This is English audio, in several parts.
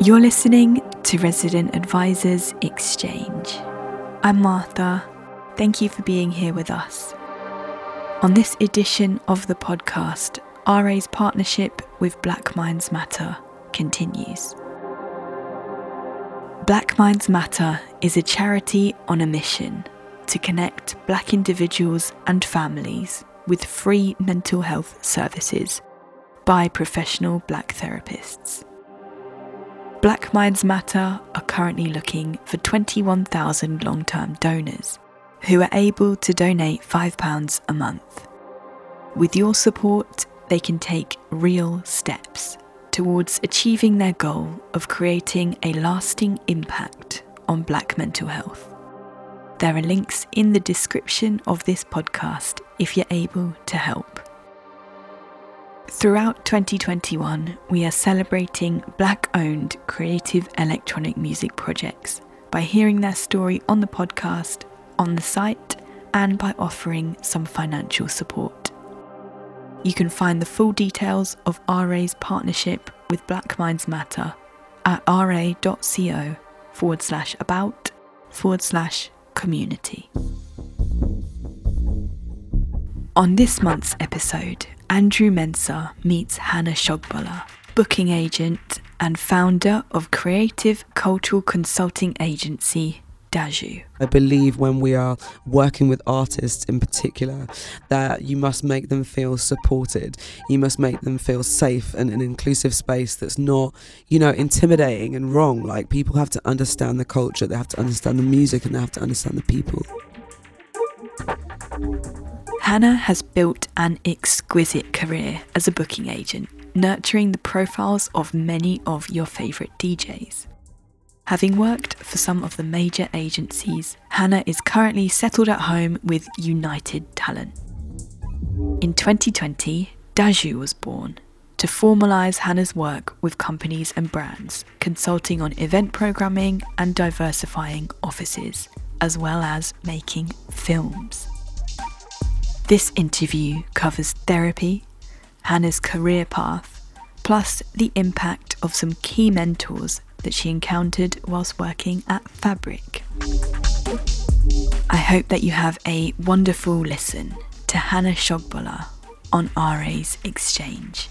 You're listening to Resident Advisors Exchange. I'm Martha. Thank you for being here with us. On this edition of the podcast, RA's partnership with Black Minds Matter continues. Black Minds Matter is a charity on a mission to connect black individuals and families with free mental health services by professional black therapists. Black Minds Matter are currently looking for 21,000 long term donors who are able to donate £5 a month. With your support, they can take real steps towards achieving their goal of creating a lasting impact on black mental health. There are links in the description of this podcast if you're able to help. Throughout 2021, we are celebrating black owned creative electronic music projects by hearing their story on the podcast, on the site, and by offering some financial support. You can find the full details of RA's partnership with Black Minds Matter at ra.co forward slash about forward slash community. On this month's episode, Andrew Mensah meets Hannah Shogbola, booking agent and founder of creative cultural consulting agency Daju. I believe when we are working with artists in particular, that you must make them feel supported. You must make them feel safe and an inclusive space that's not, you know, intimidating and wrong. Like people have to understand the culture, they have to understand the music, and they have to understand the people. Hannah has built an exquisite career as a booking agent, nurturing the profiles of many of your favourite DJs. Having worked for some of the major agencies, Hannah is currently settled at home with United Talent. In 2020, Daju was born to formalise Hannah's work with companies and brands, consulting on event programming and diversifying offices, as well as making films. This interview covers therapy, Hannah's career path, plus the impact of some key mentors that she encountered whilst working at Fabric. I hope that you have a wonderful listen to Hannah Shogbola on RA's Exchange.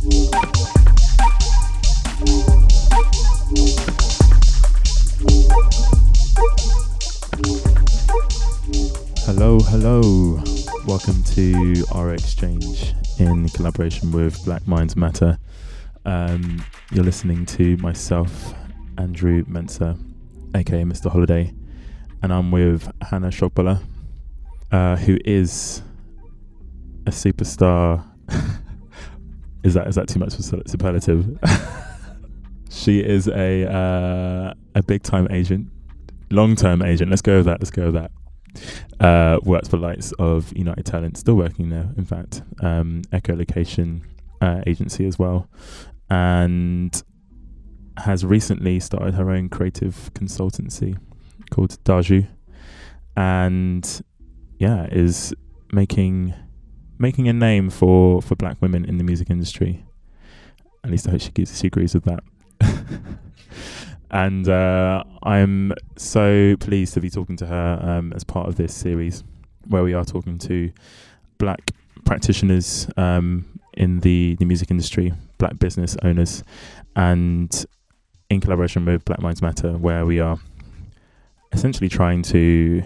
Hello, hello. Welcome to our exchange in collaboration with Black Minds Matter. Um, you're listening to myself, Andrew Mensah, aka Mr. Holiday, and I'm with Hannah Shogbola, uh, who is a superstar. is that is that too much for superlative? she is a uh, a big time agent, long term agent. Let's go with that. Let's go with that uh, worked for lights of United Talent, still working there, in fact, um, Echolocation uh, agency as well, and has recently started her own creative consultancy called Daju, and yeah, is making making a name for for black women in the music industry. At least I hope she, she agrees with that. and uh, I'm so pleased to be talking to her um, as part of this series, where we are talking to black practitioners um, in the, the music industry, black business owners, and in collaboration with Black Minds Matter, where we are essentially trying to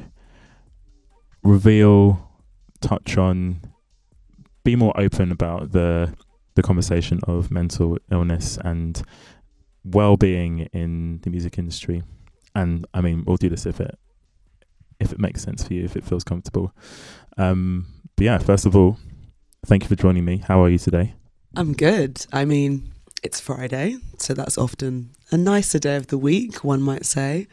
reveal, touch on, be more open about the the conversation of mental illness and well-being in the music industry. And i mean we'll do this if it if it makes sense for you if it feels comfortable. Um but yeah first of all thank you for joining me. How are you today? I'm good. I mean it's friday so that's often a nicer day of the week one might say.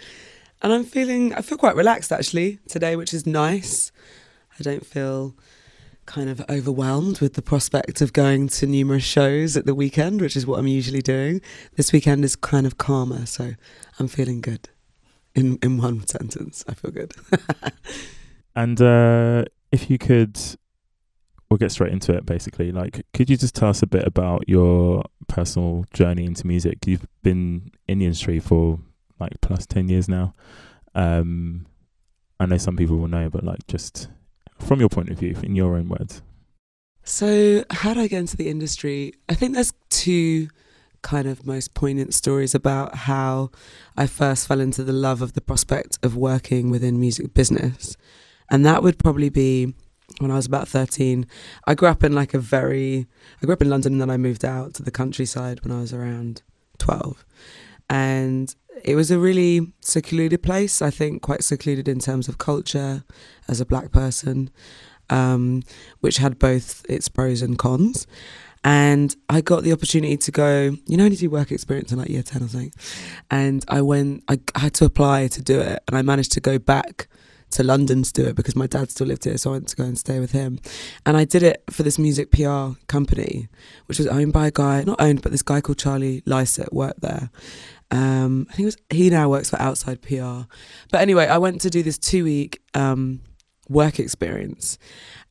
And i'm feeling i feel quite relaxed actually today which is nice. I don't feel kind of overwhelmed with the prospect of going to numerous shows at the weekend, which is what I'm usually doing. This weekend is kind of calmer, so I'm feeling good. in in one sentence. I feel good. and uh, if you could, we'll get straight into it. Basically, like, could you just tell us a bit about your personal journey into music? You've been in the industry for like plus ten years now. Um, I know some people will know, but like, just from your point of view, in your own words. So, how did I get into the industry? I think there's two kind of most poignant stories about how I first fell into the love of the prospect of working within music business. And that would probably be when I was about 13. I grew up in like a very, I grew up in London and then I moved out to the countryside when I was around 12. And it was a really secluded place, I think, quite secluded in terms of culture as a black person, um, which had both its pros and cons. And I got the opportunity to go, you know, I need to do work experience in like year 10 or something. And I went, I, had to apply to do it. And I managed to go back to London to do it because my dad still lived here. So I went to go and stay with him. And I did it for this music PR company, which was owned by a guy, not owned, but this guy called Charlie Lysett worked there. Um, I think was, he now works for Outside PR. But anyway, I went to do this two week um, work experience.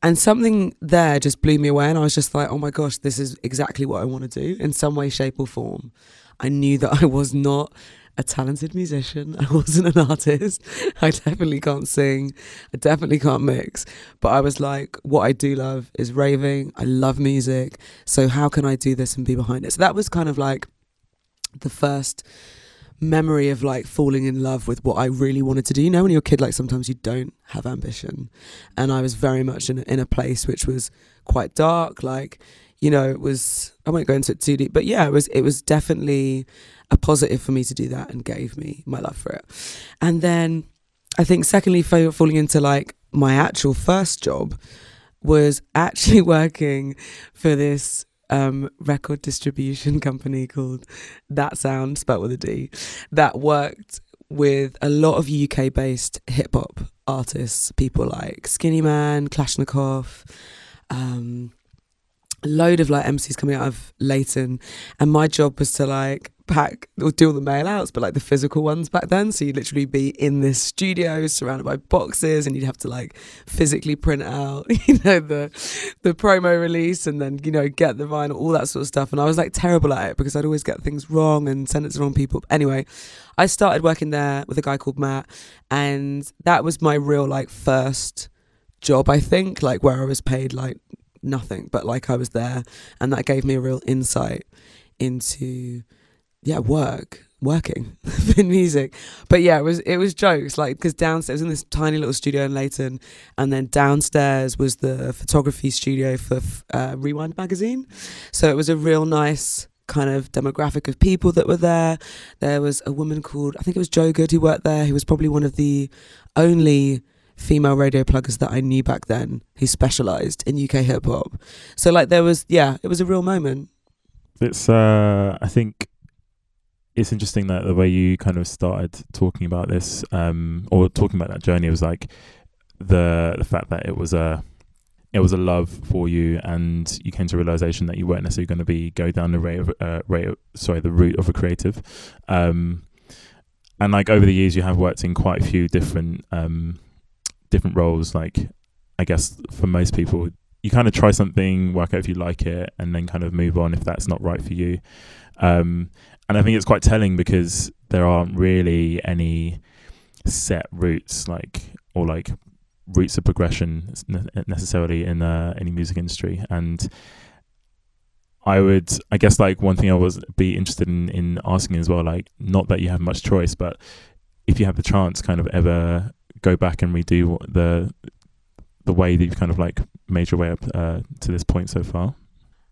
And something there just blew me away. And I was just like, oh my gosh, this is exactly what I want to do in some way, shape, or form. I knew that I was not a talented musician. I wasn't an artist. I definitely can't sing. I definitely can't mix. But I was like, what I do love is raving. I love music. So how can I do this and be behind it? So that was kind of like the first memory of like falling in love with what I really wanted to do. You know, when you're a kid, like sometimes you don't have ambition. And I was very much in a, in a place which was quite dark. Like, you know, it was, I won't go into it too deep, but yeah, it was, it was definitely a positive for me to do that and gave me my love for it. And then I think, secondly, falling into like my actual first job was actually working for this um, record distribution company called That Sound, spelled with a D, that worked with a lot of UK based hip hop artists, people like Skinny Man, Klashnekoff, um, load of like MCs coming out of Leyton, And my job was to like pack or do all the mail outs, but like the physical ones back then. So you'd literally be in this studio surrounded by boxes and you'd have to like physically print out, you know, the the promo release and then, you know, get the vinyl, all that sort of stuff. And I was like terrible at it because I'd always get things wrong and send it to the wrong people. Anyway, I started working there with a guy called Matt and that was my real like first job, I think, like where I was paid like nothing, but like I was there and that gave me a real insight into yeah, work, working in music. But yeah, it was it was jokes like because downstairs in this tiny little studio in Leyton, and then downstairs was the photography studio for uh, RWD magazine. So it was a real nice kind of demographic of people that were there. There was a woman called I think it was Jo Good who worked there, who was probably one of the only female radio pluggers that I knew back then who specialized in UK hip hop. So like there was yeah, it was a real moment. It's uh I think it's interesting that the way you kind of started talking about this, um, or talking about that journey, was like the the fact that it was a it was a love for you, and you came to a realization that you weren't necessarily going to be go down the rate of uh, rate, sorry, the route of a creative. Um, and like over the years, you have worked in quite a few different um, different roles. Like I guess for most people, you kind of try something, work out if you like it, and then kind of move on if that's not right for you. Um, and I think it's quite telling because there aren't really any set routes like or like routes of progression necessarily in uh, any music industry and I would I guess like one thing I was be interested in in asking as well like not that you have much choice but if you have the chance kind of ever go back and redo the the way that you've kind of like made your way up uh, to this point so far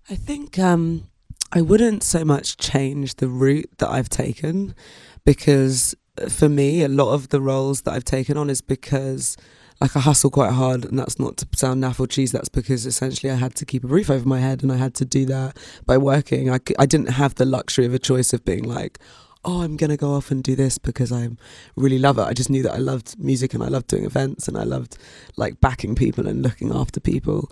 I think um I wouldn't so much change the route that I've taken because uh, for me, a lot of the roles that I've taken on is because like I hustle quite hard, and that's not to sound naff or cheese. That's because essentially I had to keep a roof over my head, and I had to do that by working. I, I didn't have the luxury of a choice of being like, oh, I'm gonna go off and do this because I really love it. I just knew that I loved music and I loved doing events and I loved like backing people and looking after people.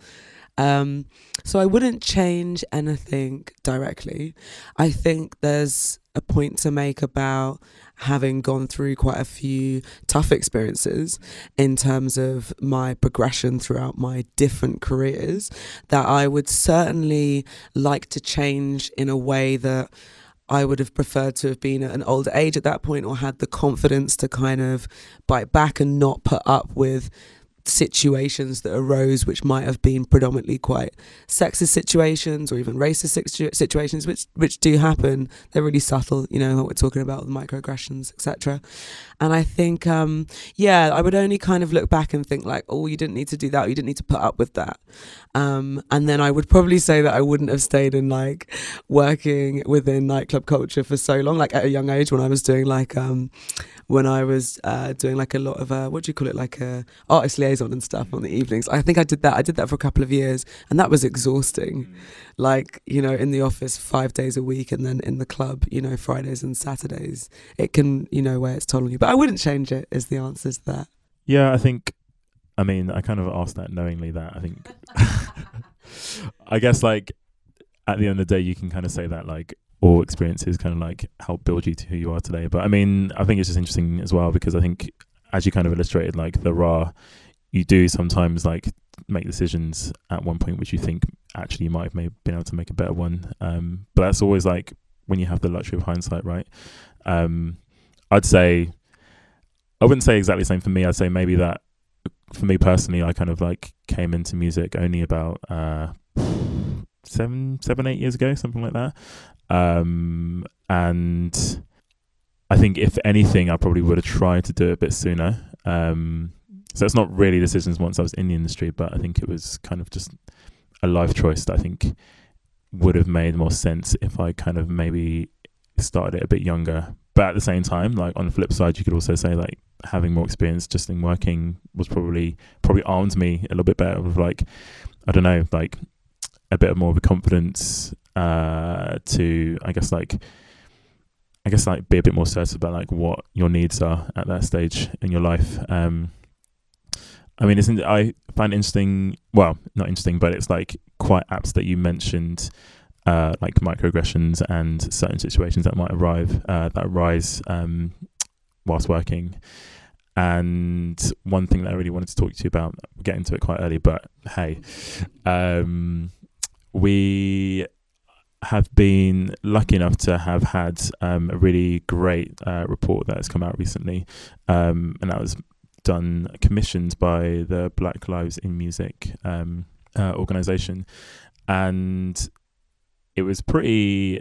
Um, so I wouldn't change anything directly. I think there's a point to make about having gone through quite a few tough experiences in terms of my progression throughout my different careers that I would certainly like to change in a way that I would have preferred to have been at an older age at that point or had the confidence to kind of bite back and not put up with situations that arose which might have been predominantly quite sexist situations or even racist situ- situations which which do happen. They're really subtle you know what we're talking about the microaggressions etc and i think um, yeah i would only kind of look back and think like oh you didn't need to do that. You didn't need to put up with that. Um, and then i would probably say that i wouldn't have stayed in like working within nightclub culture for so long like at a young age when i was doing like um, when I was uh, doing like a lot of uh, what do you call it? Like a artist liaison and stuff on the evenings. I think I did that. I did that for a couple of years, and that was exhausting. Mm. Like you know, in the office five days a week, and then in the club, you know, Fridays and Saturdays. It can you know wear its toll on you, but I wouldn't change it. Is the answer to that? Yeah, I think. I mean, I kind of asked that knowingly. That I think. I guess like at the end of the day, you can kind of say that like all experiences kind of like help build you to who you are today. But I mean, I think it's just interesting as well because I think as you kind of illustrated, like there are you do sometimes like make decisions at one point which you think actually you might have been able to make a better one. Um, but that's always like when you have the luxury of hindsight, right? Um, I'd say I wouldn't say exactly the same for me. I'd say maybe that for me personally, I kind of like came into music only about uh, seven, seven, eight years ago, something like that. Um, and I think if anything, I probably would have tried to do it a bit sooner. Um, so it's not really decisions once I was in the industry, but I think it was kind of just a life choice that I think would have made more sense if I kind of maybe started it a bit younger. But at the same time, like on the flip side, you could also say like having more experience just in working was probably probably armed me a little bit better with like I don't know like a bit more of a confidence uh, to I guess like I guess like be a bit more certain about like what your needs are at that stage in your life. Um, I mean, isn't I find interesting. Well, not interesting, but it's like quite apt that you mentioned uh, like microaggressions and certain situations that might arrive uh, that arise um, whilst working. And one thing that I really wanted to talk to you about, we'll get into it quite early, but hey, um, we have been lucky enough to have had um, a really great uh, report that has come out recently, um, and that was done commissioned by the Black Lives in Music um, uh, organization, and it was pretty.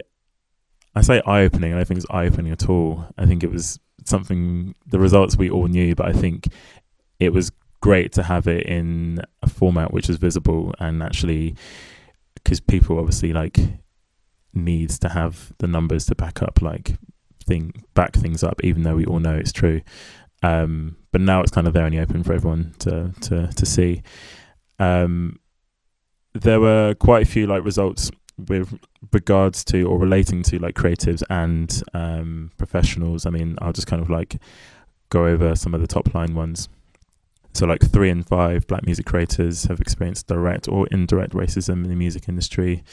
I say eye opening. I don't think it's eye opening at all. I think it was something. The results we all knew, but I think it was great to have it in a format which is visible and actually because people obviously like needs to have the numbers to back up like thing back things up even though we all know it's true um, but now it's kind of there and open for everyone to to to see. Um, there were quite a few like results with regards to or relating to like creatives and um, professionals. I mean i'll just kind of like go over some of the top line ones. So, like three in five black music creators have experienced direct or indirect racism in the music industry,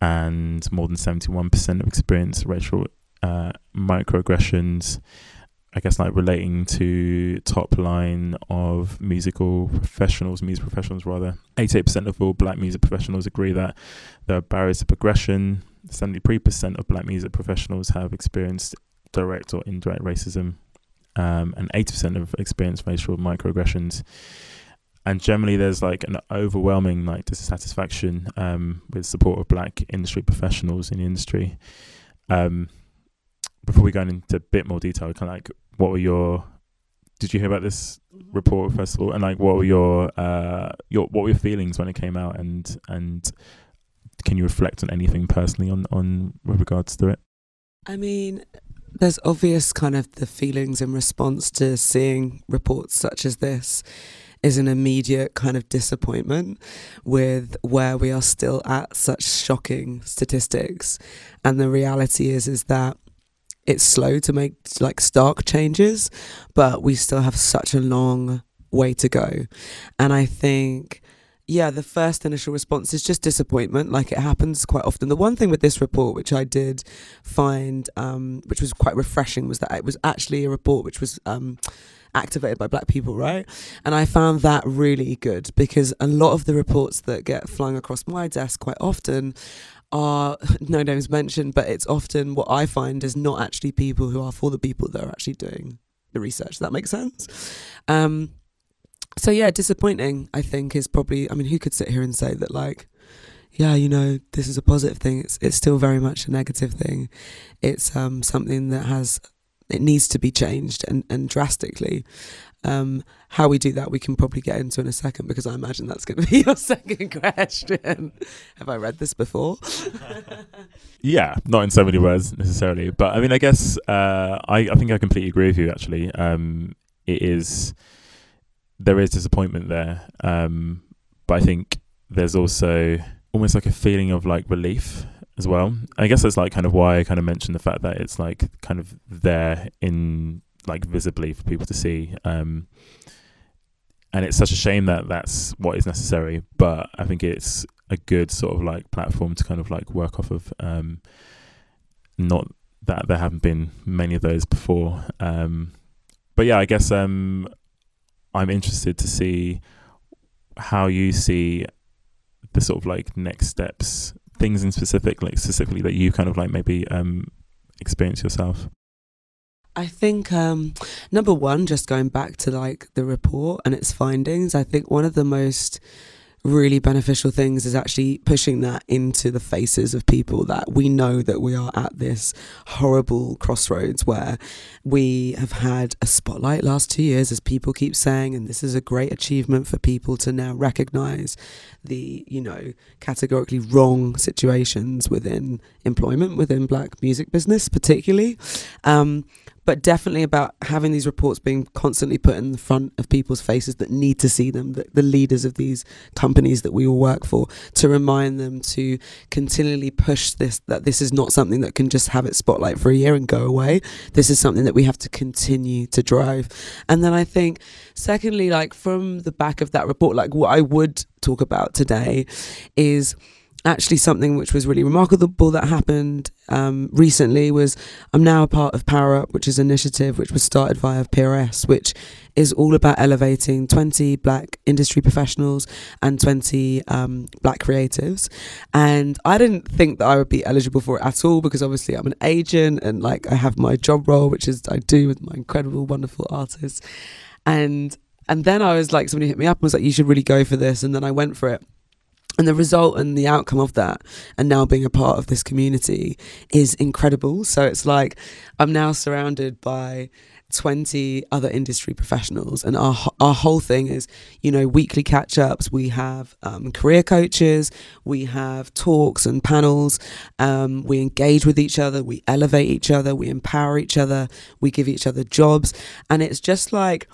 and more than 71% have experienced racial uh, microaggressions. I guess like relating to top line of musical professionals, music professionals rather. 88% of all black music professionals agree that there are barriers to progression. 73% of black music professionals have experienced direct or indirect racism um, and 80% have experienced racial microaggressions. And generally, there's like an overwhelming like dissatisfaction um, with support of black industry professionals in the industry. Um, before we go into a bit more detail, kind of like what were your did you hear about this report first of all, and like what were your uh, your what were your feelings when it came out, and and can you reflect on anything personally on on with regards to it? I mean, there's obvious kind of the feelings in response to seeing reports such as this is an immediate kind of disappointment with where we are still at such shocking statistics. And the reality is is that it's slow to make like stark changes but we still have such a long way to go and i think yeah, the first initial response is just disappointment, like it happens quite often. The one thing with this report, which I did find, um, which was quite refreshing, was that it was actually a report which was um, activated by black people, right? And I found that really good because a lot of the reports that get flung across my desk quite often are no names mentioned, but it's often what I find is not actually people who are for the people that are actually doing the research. Does that make sense? Um, so yeah, disappointing. I think is probably. I mean, who could sit here and say that like, yeah, you know, this is a positive thing. It's it's still very much a negative thing. It's um, something that has it needs to be changed and and drastically. Um, how we do that, we can probably get into in a second because I imagine that's going to be your second question. Have I read this before? yeah, not in so many words necessarily, but I mean, I guess uh, I I think I completely agree with you. Actually, um, it is there is disappointment there, um, but I think there's also almost like a feeling of like relief as well. I guess that's like kind of why I kind of mentioned the fact that it's like kind of there in like visibly for people to see. Um, and it's such a shame that that's what is necessary, but I think it's a good sort of like platform to kind of like work off of. Um, not that there haven't been many of those before. Um, but yeah, I guess um, I'm interested to see how you see the sort of like next steps, things in specific, like specifically that you kind of like maybe um, experience yourself. I think um, number one, just going back to like the report and its findings, I think one of the most really beneficial things is actually pushing that into the faces of people that we know that we are at this horrible crossroads where we have had a spotlight last two years as people keep saying and this is a great achievement for people to now recognize the you know categorically wrong situations within employment within black music business particularly. Um, but definitely about having these reports being constantly put in the front of people's faces that need to see them, the, the, leaders of these companies that we all work for, to remind them to continually push this that this is not something that can just have its spotlight for a year and go away. This is something that we have to continue to drive. And then I think, secondly, like from the back of that report, like what I would talk about today is actually something which was really remarkable that happened um, recently was I'm now a part of Power Up, which is an initiative which was started via PRS, which is all about elevating 20 black industry professionals and 20 um, black creatives. And I didn't think that I would be eligible for it at all because obviously I'm an agent and like I have my job role, which is I do with my incredible, wonderful artists. And and then I was like, somebody hit me up and was like, you should really go for this. And then I went for it and the result and the outcome of that and now being a part of this community is incredible. So it's like i'm now surrounded by 20 other industry professionals and our our whole thing is you know weekly catch ups we have um, career coaches we have talks and panels um, we engage with each other we elevate each other we empower each other we give each other jobs. And it's just like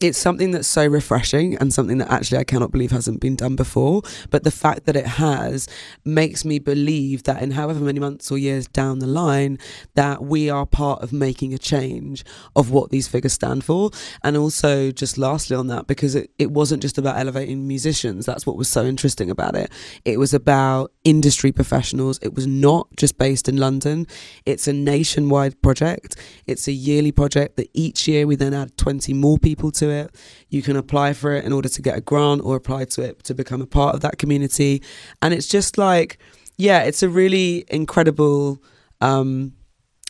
it's something that's so refreshing and something that actually I cannot believe hasn't been done before. But the fact that it has makes me believe that in however many months or years down the line, that we are part of making a change of what these figures stand for. And also, just lastly on that, because it, it wasn't just about elevating musicians, that's what was so interesting about it. It was about industry professionals. It was not just based in London, it's a nationwide project. It's a yearly project that each year we then add 20 more people to it. You can apply for it in order to get a grant or apply to it to become a part of that community. And it's just like, yeah, it's a really incredible, um,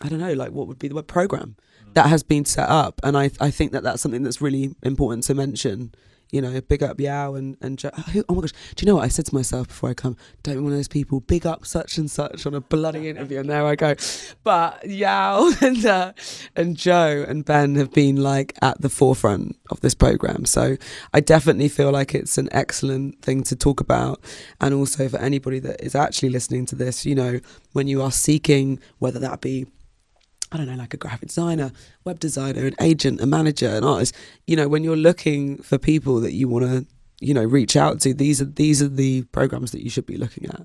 I don't know, like what would be the word program that has been set up. And I, I think that that's something that's really important to mention you know, big up Yaw and and Joe. Oh my gosh, do you know what I said to myself before I come? Don't be one of those people. Big up such and such on a bloody interview, and there I go. But Yaw and uh, and Joe and Ben have been like at the forefront of this program, so I definitely feel like it's an excellent thing to talk about, and also for anybody that is actually listening to this, you know, when you are seeking whether that be I don't know, like a graphic designer, web designer, an agent, a manager, an artist. You know, when you're looking for people that you want to, you know, reach out to, these are these are the programs that you should be looking at.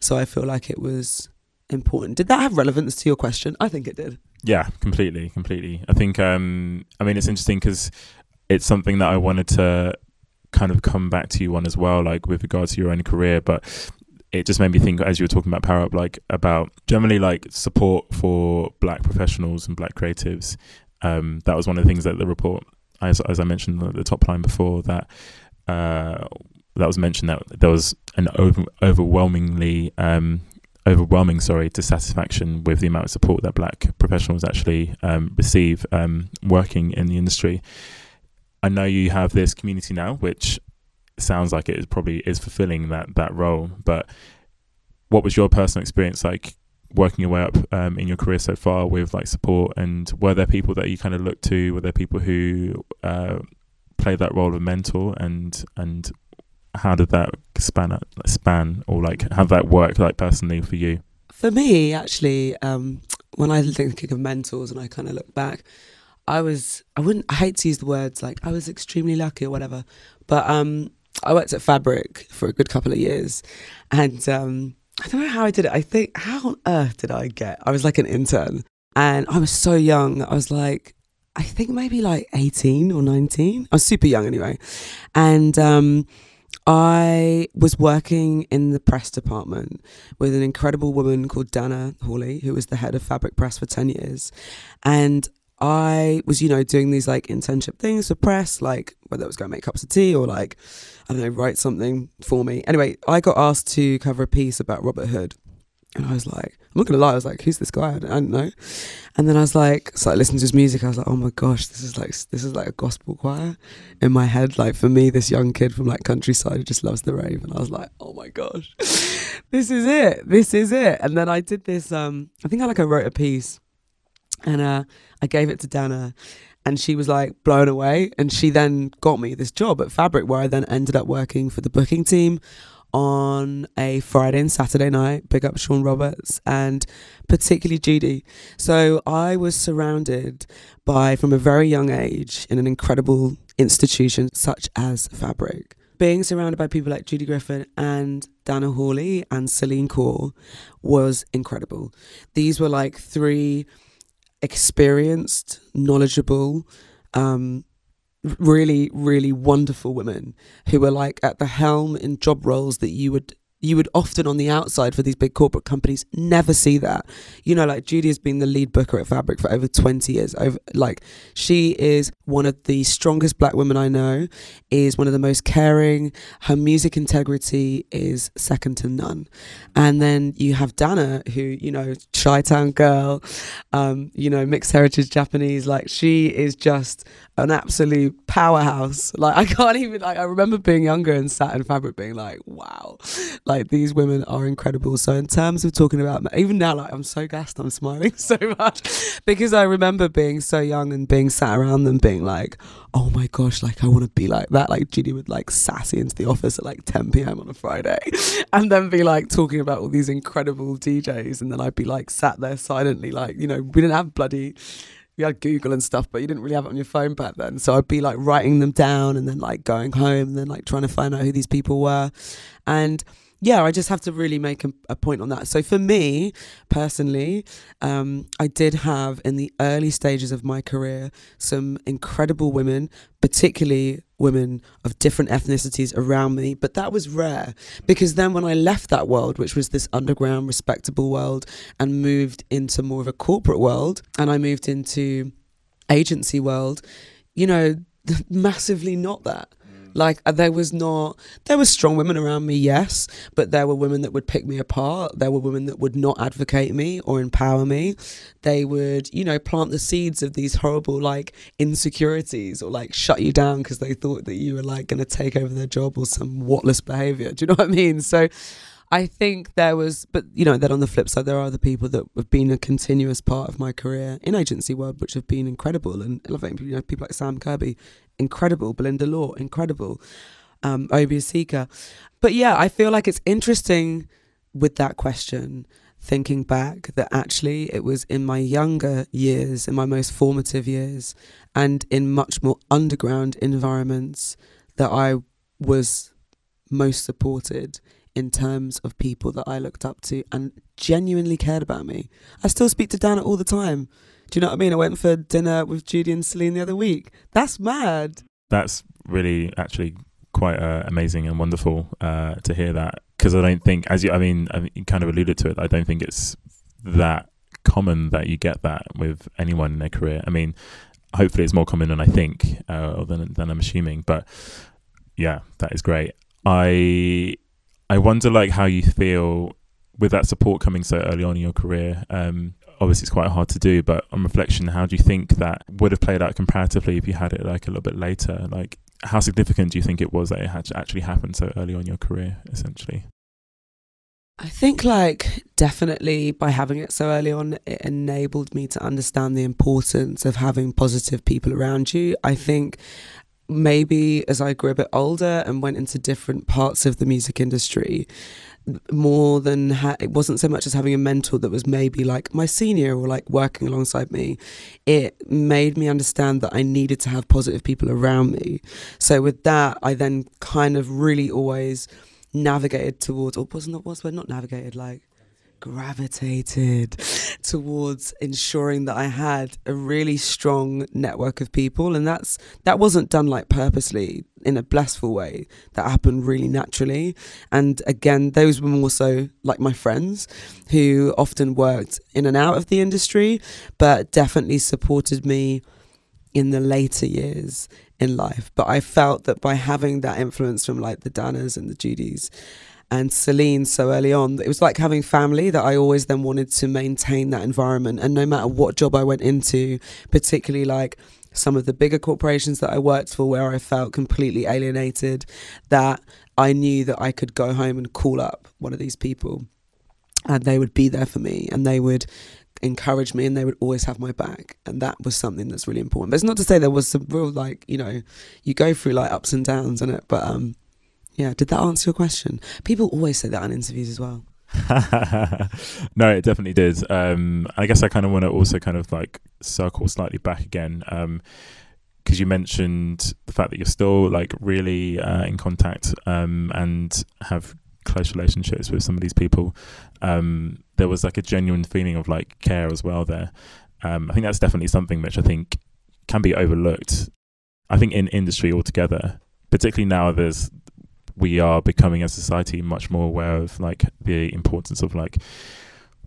So I feel like it was important. Did that have relevance to your question? I think it did. Yeah, completely, completely. I think, um, I mean, it's interesting because it's something that I wanted to kind of come back to you on as well, like with regards to your own career. But it just made me think as you were talking about Power Up, like about generally like support for black professionals and black creatives. Um, that was one of the things that the report, as, as I mentioned at the top line before, that uh, that was mentioned that there was an over, overwhelmingly um, overwhelming, sorry, dissatisfaction with the amount of support that black professionals actually um, receive um, working in the industry. I know you have this community now, which sounds like it is probably is fulfilling that that role. But what was your personal experience like working your way up um, in your career so far with like support? And were there people that you kind of looked to? Were there people who uh, played that role of mentor? And and how did that span span or like how that work like personally for you? For me, actually, um, when I think of mentors and I kind of look back, I was I wouldn't I hate to use the words like I was extremely lucky or whatever, but um, I worked at Fabric for a good couple of years, and um, I don't know how I did it. I think how on earth did I get? I was like an intern, and I was so young. I was like I think maybe like eighteen or nineteen. I was super young anyway, and um, I was working in the press department with an incredible woman called Dana Hawley, who was the head of Fabric Press for 10 years. And I was, you know, doing these like internship things for press, like whether it was going to make cups of tea or like, I don't know, write something for me. Anyway, I got asked to cover a piece about Robert Hood. And I was like, I'm not gonna lie, I was like, who's this guy? I don't, I don't know. And then I was like, so I listened to his music. I was like, oh my gosh, this is like this is like a gospel choir in my head. Like for me, this young kid from like countryside who just loves the rave. And I was like, oh my gosh, this is it. This is it. And then I did this. Um, I think I like I wrote a piece, and uh, I gave it to Dana, and she was like blown away. And she then got me this job at Fabric, where I then ended up working for the booking team on a Friday and Saturday night. Big up Sean Roberts and particularly Judy. So I was surrounded by, from a very young age, in an incredible institution such as Fabric. Being surrounded by people like Judy Griffith and Dana Hawley and Celine Core was incredible. These were like three experienced, knowledgeable, um, really, really wonderful women who were like at the helm in job roles that you would you would often on the outside for these big corporate companies never see that. You know, like Judy has been the lead booker at Fabric for over 20 years. Over like she is one of the strongest black women I know, is one of the most caring. Her music integrity is second to none. And then you have Dana, who, you know, Chi Town girl, um, you know, mixed heritage Japanese. Like she is just an absolute powerhouse. Like I can't even like I remember being younger and sat in fabric being like, wow, like these women are incredible. So in terms of talking about even now, like I'm so gassed, I'm smiling so much because I remember being so young and being sat around them being like, oh my gosh, like I want to be like that. Like Judy would like sassy into the office at like 10 p.m. on a Friday and then be like talking about all these incredible DJs. And then I'd be like sat there silently, like, you know, we didn't have bloody we had Google and stuff, but you didn't really have it on your phone back then. So I'd be like writing them down and then like going home and then like trying to find out who these people were. And yeah, I just have to really make a, a point on that. So for me personally, um, I did have in the early stages of my career some incredible women, particularly women of different ethnicities around me, but that was rare because then when I left that world, which was this underground, respectable world, and moved into more of a corporate world, and I moved into agency world, you know, massively not that. Like uh, there was not there were strong women around me, yes, but there were women that would pick me apart. There were women that would not advocate me or empower me. They would, you know, plant the seeds of these horrible like insecurities or like shut you down because they thought that you were like going to take over their job or some whatless behavior. Do you know what I mean? So I think there was, but you know, then on the flip side, there are other people that have been a continuous part of my career in agency world, which have been incredible. And I think you know, people like Sam Kirby, incredible. Belinda Law, incredible. Um, Obi Asika. But yeah, I feel like it's interesting with that question, thinking back that actually it was in my younger years, in my most formative years, and in much more underground environments that I was most supported in terms of people that I looked up to and genuinely cared about me. I still speak to Dana all the time. Do you know what I mean? I went for dinner with Judy and Celine the other week. That's mad. That's really actually quite uh, amazing and wonderful uh, to hear that because I don't think, as you, I mean, I you kind of alluded to it. I don't think it's that common that you get that with anyone in their career. I mean, hopefully it's more common than I think, uh, than than I'm assuming. But yeah, that is great. I I wonder like how you feel with that support coming so early on in your career. Um, obviously, it's quite hard to do, but on reflection, how do you think that would have played out comparatively if you had it like a little bit later? Like, how significant do you think it was that it had to actually happen so early on in your career, essentially? I think, like, definitely by having it so early on, it enabled me to understand the importance of having positive people around you. I think maybe as I grew a bit older and went into different parts of the music industry, more than ha- it wasn't so much as having a mentor that was maybe like my senior or like working alongside me. It made me understand that i needed to have positive people around me. So with that i then kind of really always navigated towards, or wasn't what's word not navigated, like gravitated towards ensuring that I had a really strong network of people. And that's that wasn't done like purposely in a blissful way. That happened really naturally. And again those were more so like my friends who often worked in and out of the industry but definitely supported me in the later years in life. But I felt that by having that influence from like the Danas and the Judys and Celine so early on, it was like having family that I always then wanted to maintain that environment. And no matter what job I went into, particularly like some of the bigger corporations that I worked for where I felt completely alienated, that I knew that I could go home and call up one of these people and they would be there for me and they would encourage me and they would always have my back and that was something that's really important but it's not to say there was some real like you know you go through like ups and downs in it but um yeah did that answer your question people always say that in interviews as well no it definitely did um i guess i kind of want to also kind of like circle slightly back again um because you mentioned the fact that you're still like really uh, in contact um, and have close relationships with some of these people, um, there was like a genuine feeling of like care as well there. Um, I think that's definitely something which I think can be overlooked. I think in industry altogether, particularly now, there's we are becoming as a society much more aware of like the importance of like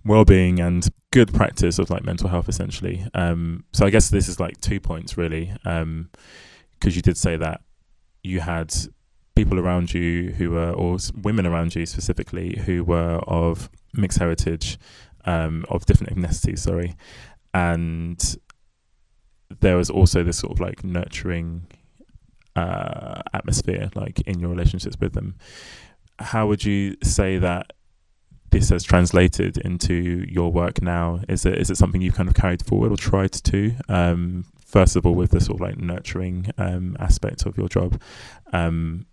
well-being and good practice of like mental health essentially um, so i guess this is like two points really because um, you did say that you had people around you who were, or women around you specifically, who were of mixed heritage, um, of different ethnicities, sorry. And there was also this sort of like nurturing uh, atmosphere, like in your relationships with them. How would you say that this has translated into your work now? Is it is it something you've kind of carried forward or tried to? Um, first of all, with the sort of like nurturing um, aspect of your job, um,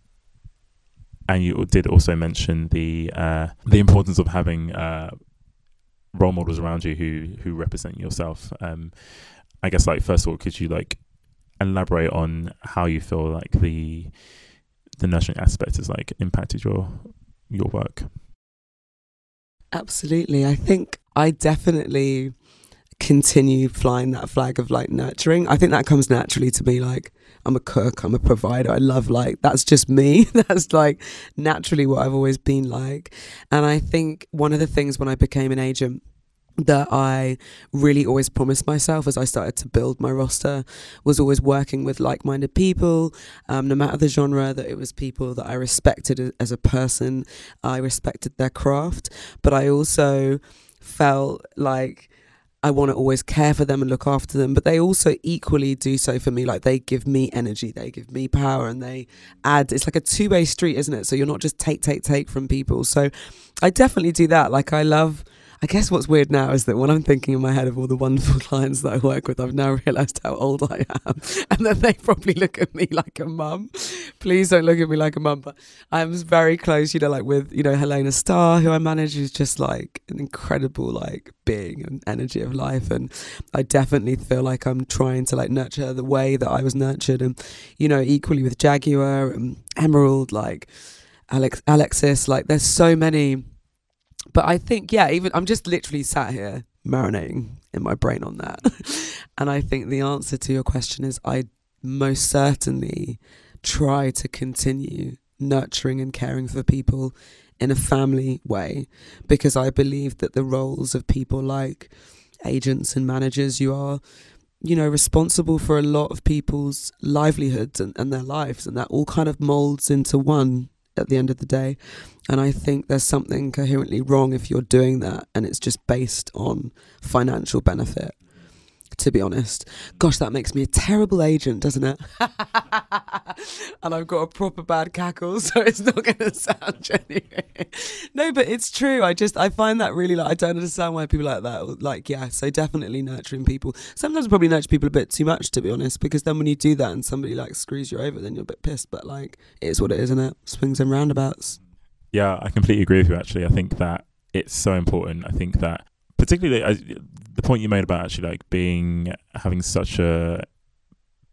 and you did also mention the uh, the importance of having uh, role models around you who who represent yourself. Um, I guess like first of all, could you like elaborate on how you feel like the the nurturing aspect has like impacted your your work? Absolutely, I think I definitely continue flying that flag of like nurturing. I think that comes naturally to me. Like I'm a cook, I'm a provider. I love like that's just me. that's like naturally what I've always been like. And I think one of the things when I became an agent that I really always promised myself as I started to build my roster was always working with like minded people, um, no matter the genre, that it was people that I respected as a person. I respected their craft, but I also felt like I want to always care for them and look after them, but they also equally do so for me. Like they give me energy, they give me power, and they add. It's like a two way street, isn't it? So you're not just take, take, take from people. So I definitely do that. Like I love I guess what's weird now is that when I'm thinking in my head of all the wonderful clients that I work with, I've now realised how old I am. And then they probably look at me like a mum. Please don't look at me like a mum. But I'm very close, you know, like with, you know, Helena Starr, who I manage, who's just like an incredible like being and energy of life. And I definitely feel like I'm trying to like nurture the way that I was nurtured. And, you know, equally with Jaguar and Emerald, like Alex Alexis, like there's so many but I think, yeah, even I'm just literally sat here marinating in my brain on that. and I think the answer to your question is I most certainly try to continue nurturing and caring for people in a family way because I believe that the roles of people like agents and managers, you are, you know, responsible for a lot of people's livelihoods and, and their lives, and that all kind of molds into one at the end of the day. And I think there's something coherently wrong if you're doing that and it's just based on financial benefit to be honest. Gosh, that makes me a terrible agent, doesn't it? and I've got a proper bad cackle, so it's not going to sound genuine. no, but it's true. I just I find that really like I don't understand why people like that. Like, yeah, so definitely nurturing people. Sometimes I probably nurture people a bit too much, to be honest, because then when you do that and somebody like screws you over, then you're a bit pissed. But like, it is what it is, isn't it? Swings and roundabouts. Yeah, I completely agree with you. Actually, I think that it's so important. I think that particularly the point you made about actually like being having such a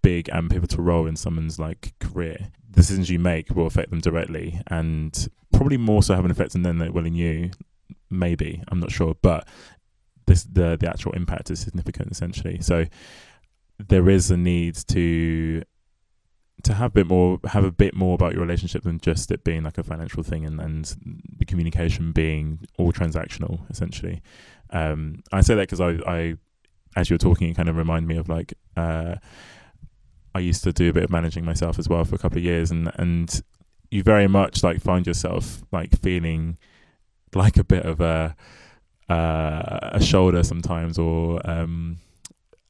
big and pivotal role in someone's like career the decisions you make will affect them directly and probably more so have an effect on them than it will in you maybe i'm not sure but this the the actual impact is significant essentially. So there is a need to to have a bit more have a bit more about your relationship than just it being like a financial thing and, and the communication being all transactional essentially um, I say that because I, I, as you were talking, it kind of remind me of like uh, I used to do a bit of managing myself as well for a couple of years, and and you very much like find yourself like feeling like a bit of a uh, a shoulder sometimes, or um,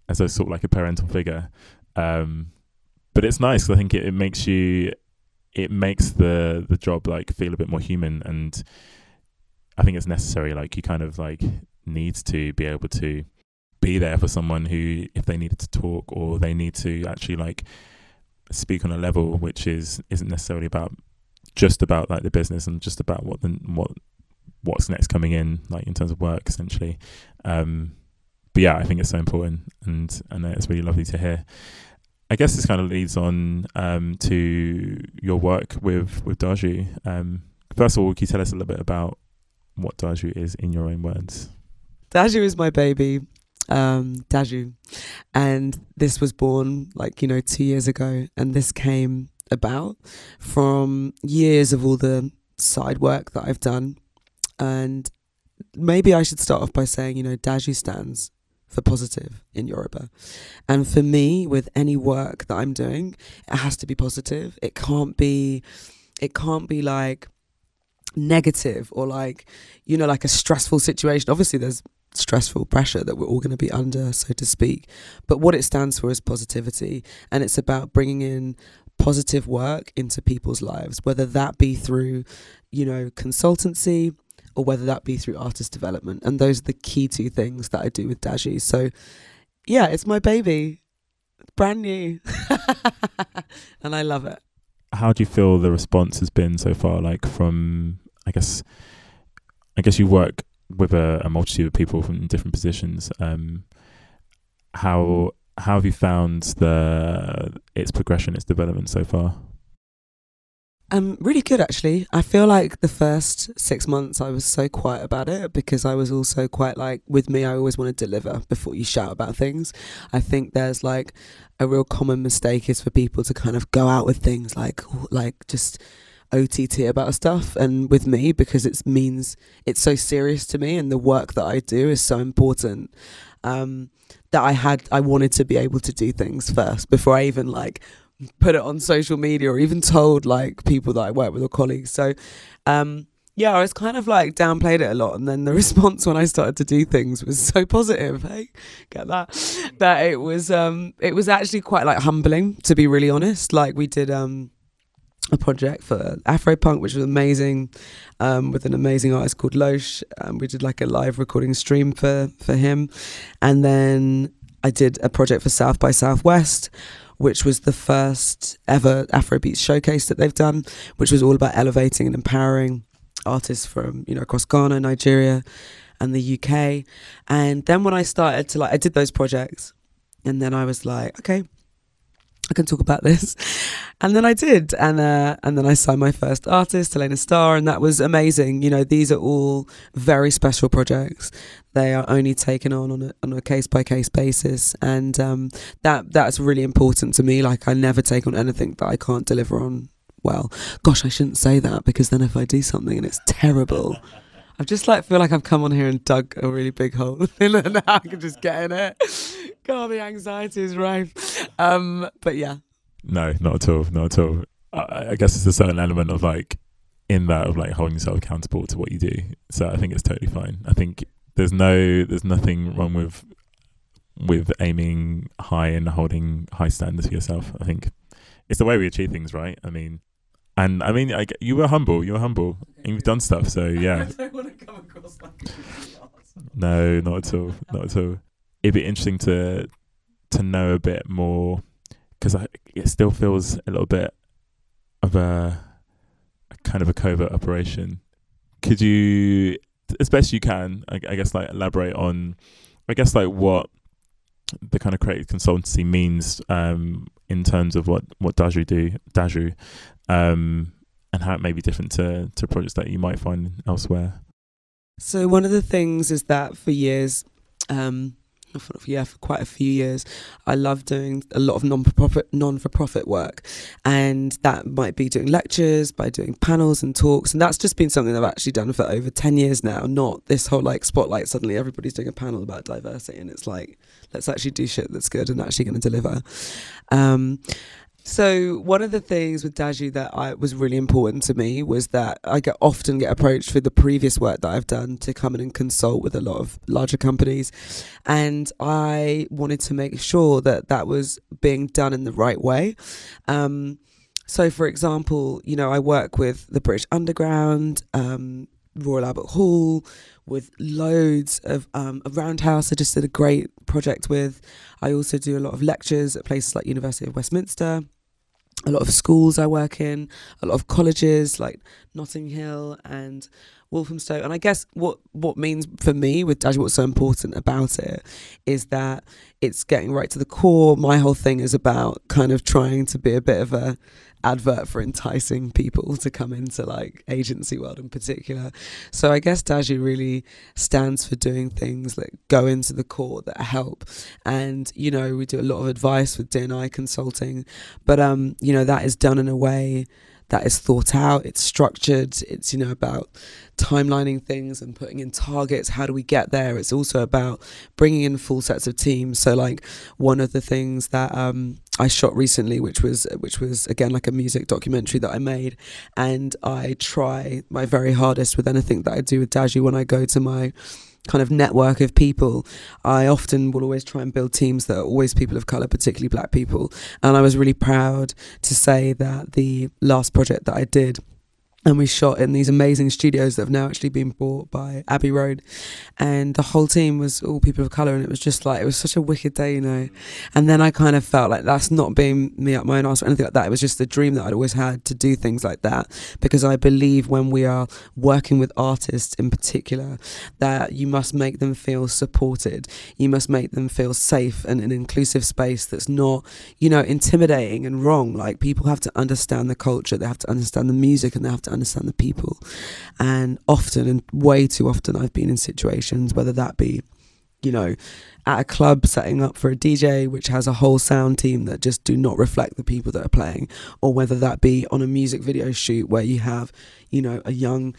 as a sort of like a parental figure. Um, but it's nice I think it, it makes you it makes the the job like feel a bit more human and I think it's necessary like you kind of like needs to be able to be there for someone who, if they needed to talk or they need to actually like speak on a level which is isn't necessarily about just about like the business and just about what the what what's next coming in like in terms of work essentially. Um but yeah i think it's so important and and it's really lovely to hear. I guess this kind of leads on um to your work with with daju. Um first of all can you tell us a little bit about what daju is in your own words Daju is my baby. Um, Daju. And this was born like, you know, two years ago. And this came about from years of all the side work that I've done. And maybe I should start off by saying, you know, Daju stands for positive in Yoruba. And for me, with any work that I'm doing, it has to be positive. It can't be, it can't be like, negative or like you know like a stressful situation obviously there's stressful pressure that we're all going to be under, so to speak. But what it stands for is positivity, and it's about bringing in positive work into people's lives, whether that be through, you know, consultancy or whether that be through artist development. And those are the key two things that I do with Daju. So, yeah, it's my baby, brand new, and I love it. How do you feel the response has been so far? Like from, I guess, I guess you work with a, a, multitude of people from different positions. Um, how how have you found the its progression, its development so far? Um, really good actually. I feel like the first six months I was so quiet about it because I was also quite like with me. I always want to deliver before you shout about things. I think there's like a real common mistake is for people to kind of go out with things like like just OTT about stuff. And with me, because it means it's so serious to me and the work that I do is so important, um, that I had, I wanted to be able to do things first before I even like put it on social media or even told like people that I work with or colleagues. So, um, yeah, I was kind of like downplayed it a lot, and then the response when I started to do things was so positive. Hey, get that? That it was, um, it was actually quite like humbling to be really honest. Like we did, um, a project for Afropunk, which was amazing, um, with an amazing artist called Loesch. Um, we did like a live recording stream for for him, and then I did a project for South by Southwest, which was the first ever Afrobeats showcase that they've done, which was all about elevating and empowering artists from you know across Ghana, Nigeria, and the UK. And then when I started to like, I did those projects, and then I was like, okay, I can talk about this. And then I did. And uh, and then I signed my first artist, Helena Starr, and that was amazing. You know, these are all very special projects. They are only taken on on a, on a case by case basis. And um, that that's really important to me. Like, I never take on anything that I can't deliver on well. Gosh, I shouldn't say that because then if I do something and it's terrible. I just like feel like I've come on here and dug a really big hole, and now I can just get in it. God, the anxiety is rife. Um, but yeah, No, not at all. Not at all. I, I guess it's a certain element of like in that of like holding yourself accountable to what you do. So I think it's totally fine. I think there's no there's nothing wrong with with aiming high and holding high standards for yourself. I think it's the way we achieve things, right? I mean, and I mean, I, you were humble. You were humble, and you've done stuff. So yeah, I don't want to come across like no, not at all, not at all. It'd be interesting to to know a bit more because it still feels a little bit of a, a kind of a covert operation. Could you, as best you can, I, I guess, like elaborate on, I guess, like what the kind of creative consultancy means um, in terms of what what Daju do, Daju, um, and how it may be different to to projects that you might find elsewhere. So one of the things is that for years, um, for, yeah, for quite a few years, I love doing a lot of non-for-profit non-for-profit work, and that might be doing lectures, by doing panels and talks, and that's just been something I've actually done for over ten years now. Not this whole like spotlight. Suddenly, everybody's doing a panel about diversity, and it's like let's actually do shit that's good and actually going to deliver. Um, so one of the things with Daju that I was really important to me was that I get often get approached for the previous work that I've done to come in and consult with a lot of larger companies, and I wanted to make sure that that was being done in the right way. Um, so, for example, you know, I work with the British Underground, um, Royal Albert Hall, with loads of um, a Roundhouse. I just did a great project with. I also do a lot of lectures at places like University of Westminster a lot of schools I work in, a lot of colleges like Notting Hill and Walthamstow. And I guess what what means for me with Daju, what's so important about it is that it's getting right to the core. My whole thing is about kind of trying to be a bit of a advert for enticing people to come into like agency world in particular. So I guess Daju really stands for doing things that go into the core that help. And you know, we do a lot of advice with DNI consulting, but um, you know, that is done in a way that is thought out, it's structured, it's, you know, about timelining things and putting in targets. How do we get there? It's also about bringing in full sets of teams. So, like, one of the things that um, I shot recently, which was which was again like a music documentary that I made, and I try my very hardest with anything that I do with Daju when I go to my kind of network of people, I often will always try and build teams that are always people of colour, particularly black people. And I was really proud to say that the last project that I did and we shot in these amazing studios that have now actually been bought by Abbey Road, and the whole team was all people of color, and it was just like it was such a wicked day, you know. And then I kind of felt like that's not being me up my own ass or anything like that. It was just the dream that I'd always had to do things like that because I believe when we are working with artists in particular, that you must make them feel supported. You must make them feel safe and an inclusive space that's not, you know, intimidating and wrong. Like people have to understand the culture, they have to understand the music, and they have to understand the people. And often, and way too often, I've been in situations, whether that be, you know, at a club setting up for a DJ which has a whole sound team that just do not reflect the people that are playing, or whether that be on a music video shoot where you have, you know, a young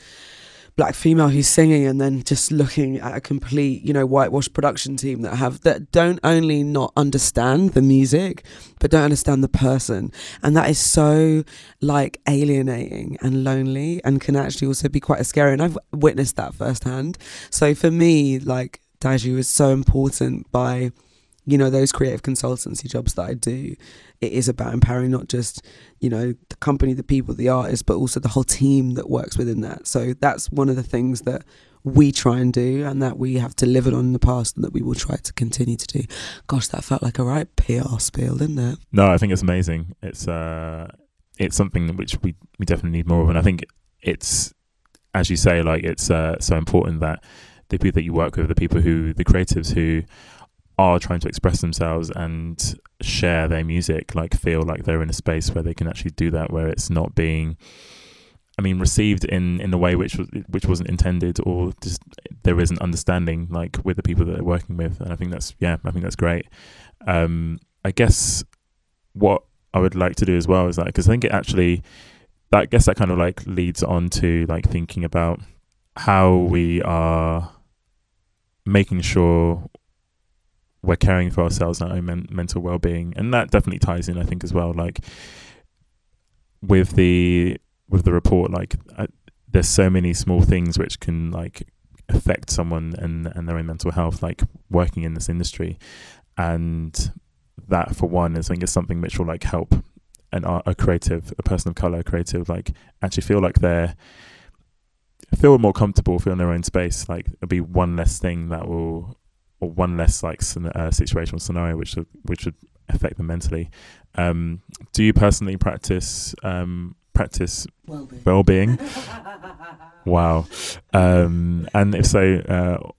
black female who's singing and then just looking at a complete you know whitewashed production team that have that don't only not understand the music but don't understand the person. And that is so like alienating and lonely and can actually also be quite scary. And I've witnessed that firsthand. So for me like Daju is so important by you know those creative consultancy jobs that I do it is about empowering not just you know the company the people the artists but also the whole team that works within that. So that's one of the things that we try and do and that we have delivered on in the past and that we will try to continue to do. Gosh that felt like a right PR spiel didn't it? No, I think it's amazing. It's uh, it's something which we, we definitely need more of, and I think it's as you say, like it's uh, so important that the people that you work with, the people who, the creatives who are trying to express themselves and share their music like feel like they're in a space where they can actually do that where it's not being I mean, received in in a way which was which wasn't intended, or just there isn't understanding like with the people that they're working with, and I think that's yeah, I think that's great. Um, I guess what I would like to do as well is that because I think it actually, that, I guess that kind of like leads on to like thinking about how we are making sure we're caring for ourselves and our own men- mental well-being. And that definitely ties in i think as well like with the with the report like I, there's so many small things which can like affect someone and and their own mental health like working in this industry. And that for one is I think is something which will like help an art, a creative a person of color creative like actually feel like they're feel more comfortable feel in their own space. Like it'll be one less thing that will or one less like uh, situational scenario which would, which would affect them mentally um, do you personally practice um, practice well-being. well-being? wow. Um, and if so, uh,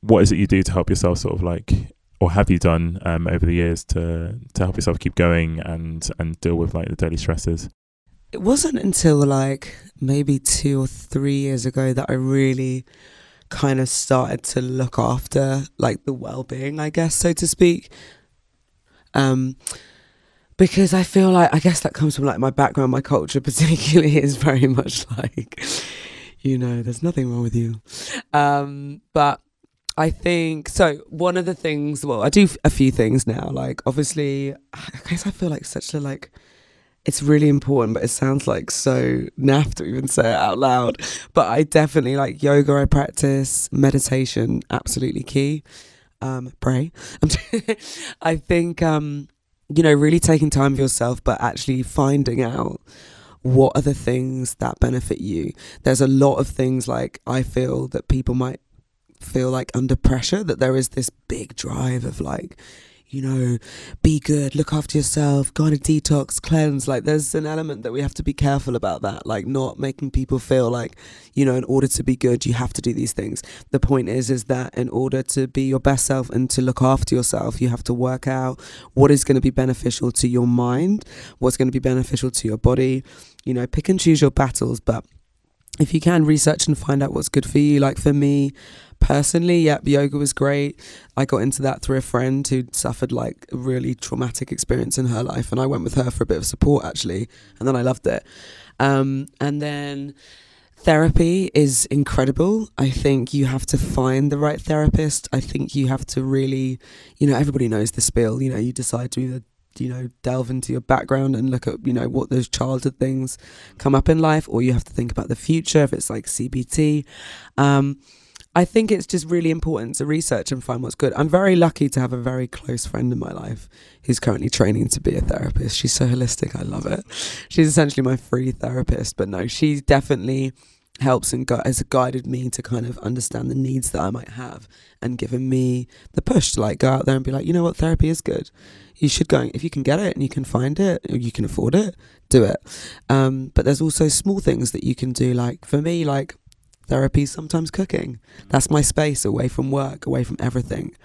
what is it you do to help yourself sort of like, or have you done um, over the years to to help yourself keep going and and deal with like the daily stresses? It wasn't until like maybe two or three years ago that I really kind of started to look after like the well-being, I guess, so to speak. Um, because I feel like I guess that comes from like my background, my culture particularly is very much like, you know, there's nothing wrong with you. Um, but I think so. One of the things, well, I do a few things now. Like, obviously, I guess I feel like such a like. It's really important, but it sounds like so naff to even say it out loud. But I definitely like yoga. I practice meditation, absolutely key. Um, pray. I think um, you know, really taking time for yourself, but actually finding out what are the things that benefit you. There's a lot of things like I feel that people might feel like under pressure, that there is this big drive of like, you know, be good, look after yourself, go on a detox, cleanse. Like, there's an element that we have to be careful about that, like, not making people feel like, you know, in order to be good, you have to do these things. The point is, is that in order to be your best self and to look after yourself, you have to work out what is going to be beneficial to your mind, what's going to be beneficial to your body. You know, pick and choose your battles, but if you can research and find out what's good for you like for me personally yep yoga was great. I got into that through a friend who suffered like a really traumatic experience in her life and i went with her for a bit of support actually and then i loved it. Um, and then therapy is incredible. I think you have to find the right therapist. I think you have to really you know everybody knows the spiel you know you decide to either you know delve into your background and look at you know what those childhood things come up in life or you have to think about the future if it's like cbt um, i think it's just really important to research and find what's good i'm very lucky to have a very close friend in my life who's currently training to be a therapist she's so holistic i love it she's essentially my free therapist but no she definitely helps and gu- has guided me to kind of understand the needs that I might have and given me the push to like go out there and be like, you know what, therapy is good. You should go if you can get it and you can find it, you can afford it, do it. Um, but there's also small things that you can do. Like for me, like therapy, sometimes cooking. That's my space away from work, away from everything.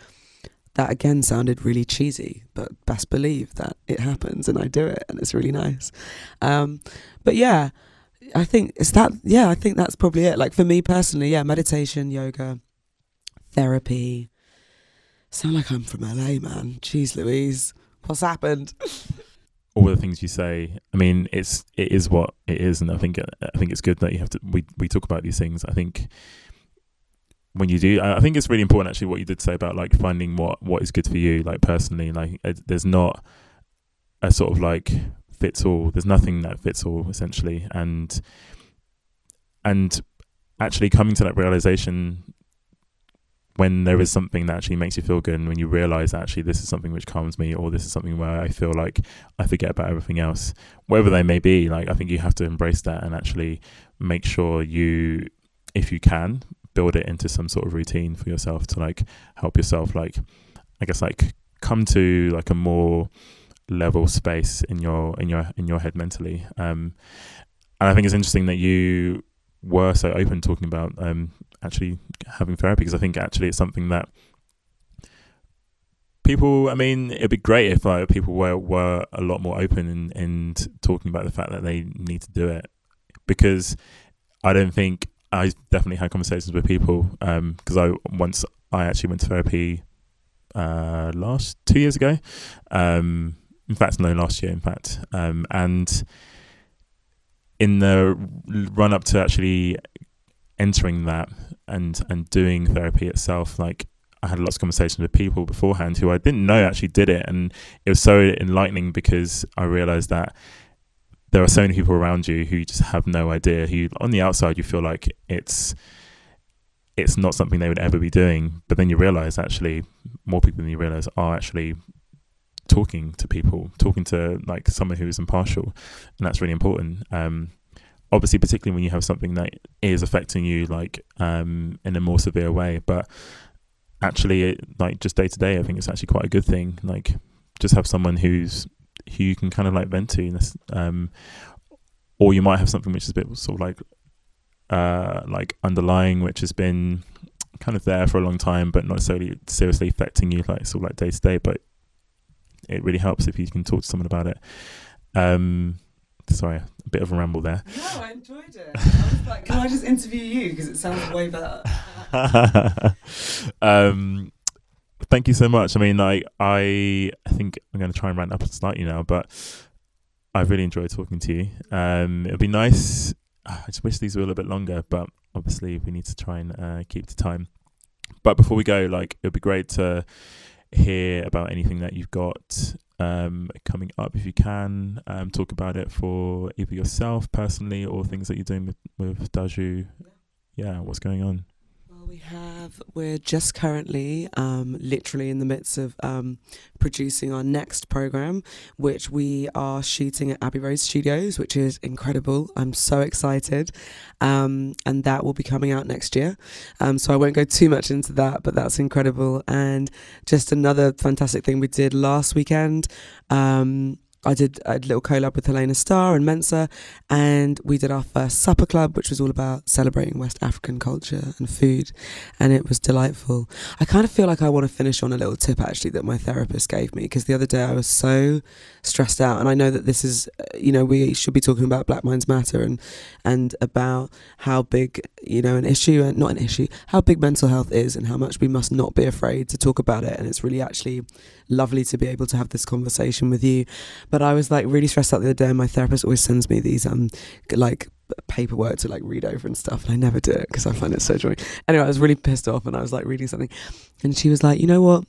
That again sounded really cheesy, but best believe that it happens and I do it and it's really nice. Um, but yeah, I think it's that. Yeah, I think that's probably it. Like for me personally, yeah, meditation, yoga, therapy. Sound like I'm from LA, man. Jeez, Louise, what's happened? All the things you say. I mean, it's it is what it is, and I think I think it's good that you have to. We we talk about these things. I think when you do, I think it's really important actually what you did say about like finding what what is good for you, like personally. Like uh, there's not a sort of like fits all. There's nothing that fits all essentially, and and actually coming to that realization when there is something that actually makes you feel good and when you realize actually this is something which calms me or this is something where I feel like I forget about everything else whatever they may be like I think you have to embrace that and actually make sure you if you can build it into some sort of routine for yourself to like help yourself like I guess like come to like a more level space in your in your in your head mentally. Um, and I think it's interesting that you were so open talking about um, actually having therapy because I think actually it's something that people. I mean, it'd be great if like people were were a lot more open and and talking about the fact that they need to do it because I don't think I definitely had conversations with people because um, I once I actually went to therapy uh, last two years ago. Um, in fact, no, last year. In fact, um, and in the run up to actually entering that and and doing therapy itself, like I had lots of conversations with people beforehand who I didn't know actually did it, and it was so enlightening because I realized that there are so many people around you who just have no idea. Who on the outside you feel like it's it's not something they would ever be doing, but then you realize actually more people than you realize are actually talking to people, talking to like someone who is impartial, and that's really important. Um, obviously, particularly when you have something that is affecting you, like um, in a more severe way, but actually, it, like just day to day, I think it's actually quite a good thing. Like, just have someone who's who you can kind of like vent to, um, or you might have something which is a bit sort of like uh, like underlying, which has been kind of there for a long time, but not necessarily seriously affecting you, like sort of like day to day. But it really helps if you can talk to someone about it. Um, sorry, a bit of a ramble there. No, I enjoyed it. I was like, can I just interview you because it sounds way better. um, thank you so much. I mean, I I think I'm going to try and rant up and start you now, but I really enjoyed talking to you. Um, it'd be nice. I just wish these were a little bit longer, but obviously we need to try and uh, keep to time. But before we go, like it'd be great to hear about anything that you've got um, coming up if you can. Um, talk about it for either yourself personally or things that you're doing with, with Daju. Yeah, what's going on? We have, we're just currently um, literally in the midst of um, producing our next program, which we are shooting at Abbey Road Studios, which is incredible. I'm so excited. Um, and that will be coming out next year. Um, so I won't go too much into that, but that's incredible. And just another fantastic thing we did last weekend. I did a little collab with Helena Starr and Mensa, and we did our first supper club, which was all about celebrating West African culture and food, and it was delightful. I kind of feel like I want to finish on a little tip actually that my therapist gave me because the other day I was so stressed out, and I know that this is, uh, you know, we should be talking about Black Minds Matter and and about how big, you know, an issue and not an issue, how big mental health is, and how much we must not be afraid to talk about it, and it's really actually lovely to be able to have this conversation with you. But I was like really stressed out the other day, and my therapist always sends me these um like paperwork to like read over and stuff, and I never do it because I find it so annoying. Anyway, I was really pissed off, and I was like reading something, and she was like, you know what?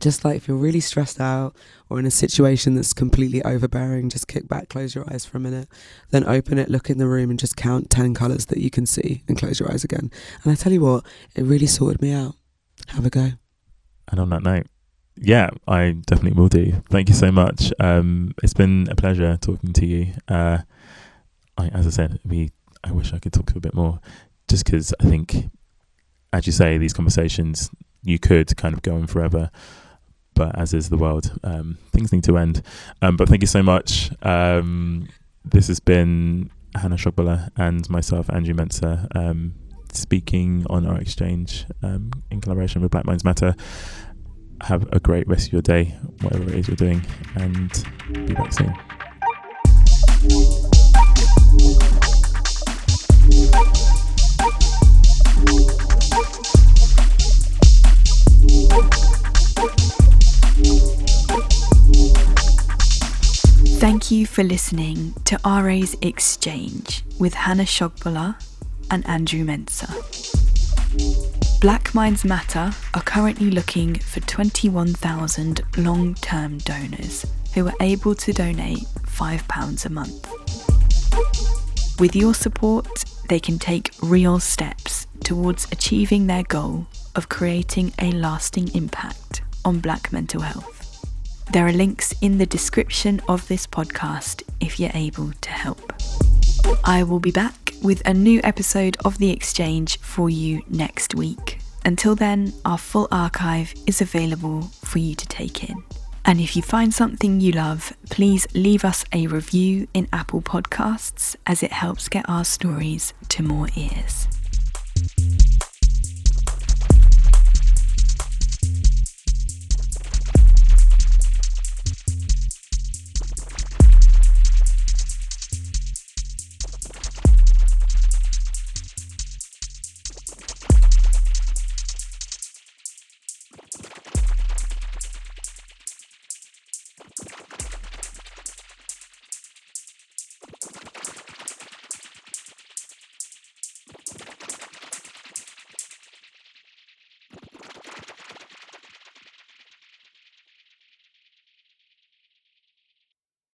Just like if you're really stressed out or in a situation that's completely overbearing, just kick back, close your eyes for a minute, then open it, look in the room, and just count 10 colours that you can see and close your eyes again. And I tell you what, it really sorted me out. Have a go. And on that note, yeah, I definitely will do. Thank you so much. Um, it's been a pleasure talking to you. Uh, I, as I said, we I wish I could talk to you a bit more, just because I think, as you say, these conversations you could kind of go on forever. But as is the world, um, things need to end. Um, but thank you so much. Um, this has been Hannah Shogbola and myself, Andrew Mensah, um, speaking on our exchange um, in collaboration with Black Minds Matter have a great rest of your day, whatever it is you're doing, and be back soon. Thank you for listening to RA's Exchange with Hannah Shogbola and Andrew Mensah. Black Minds Matter are currently looking for 21,000 long term donors who are able to donate £5 a month. With your support, they can take real steps towards achieving their goal of creating a lasting impact on black mental health. There are links in the description of this podcast if you're able to help. I will be back with a new episode of The Exchange for you next week. Until then, our full archive is available for you to take in. And if you find something you love, please leave us a review in Apple Podcasts as it helps get our stories to more ears.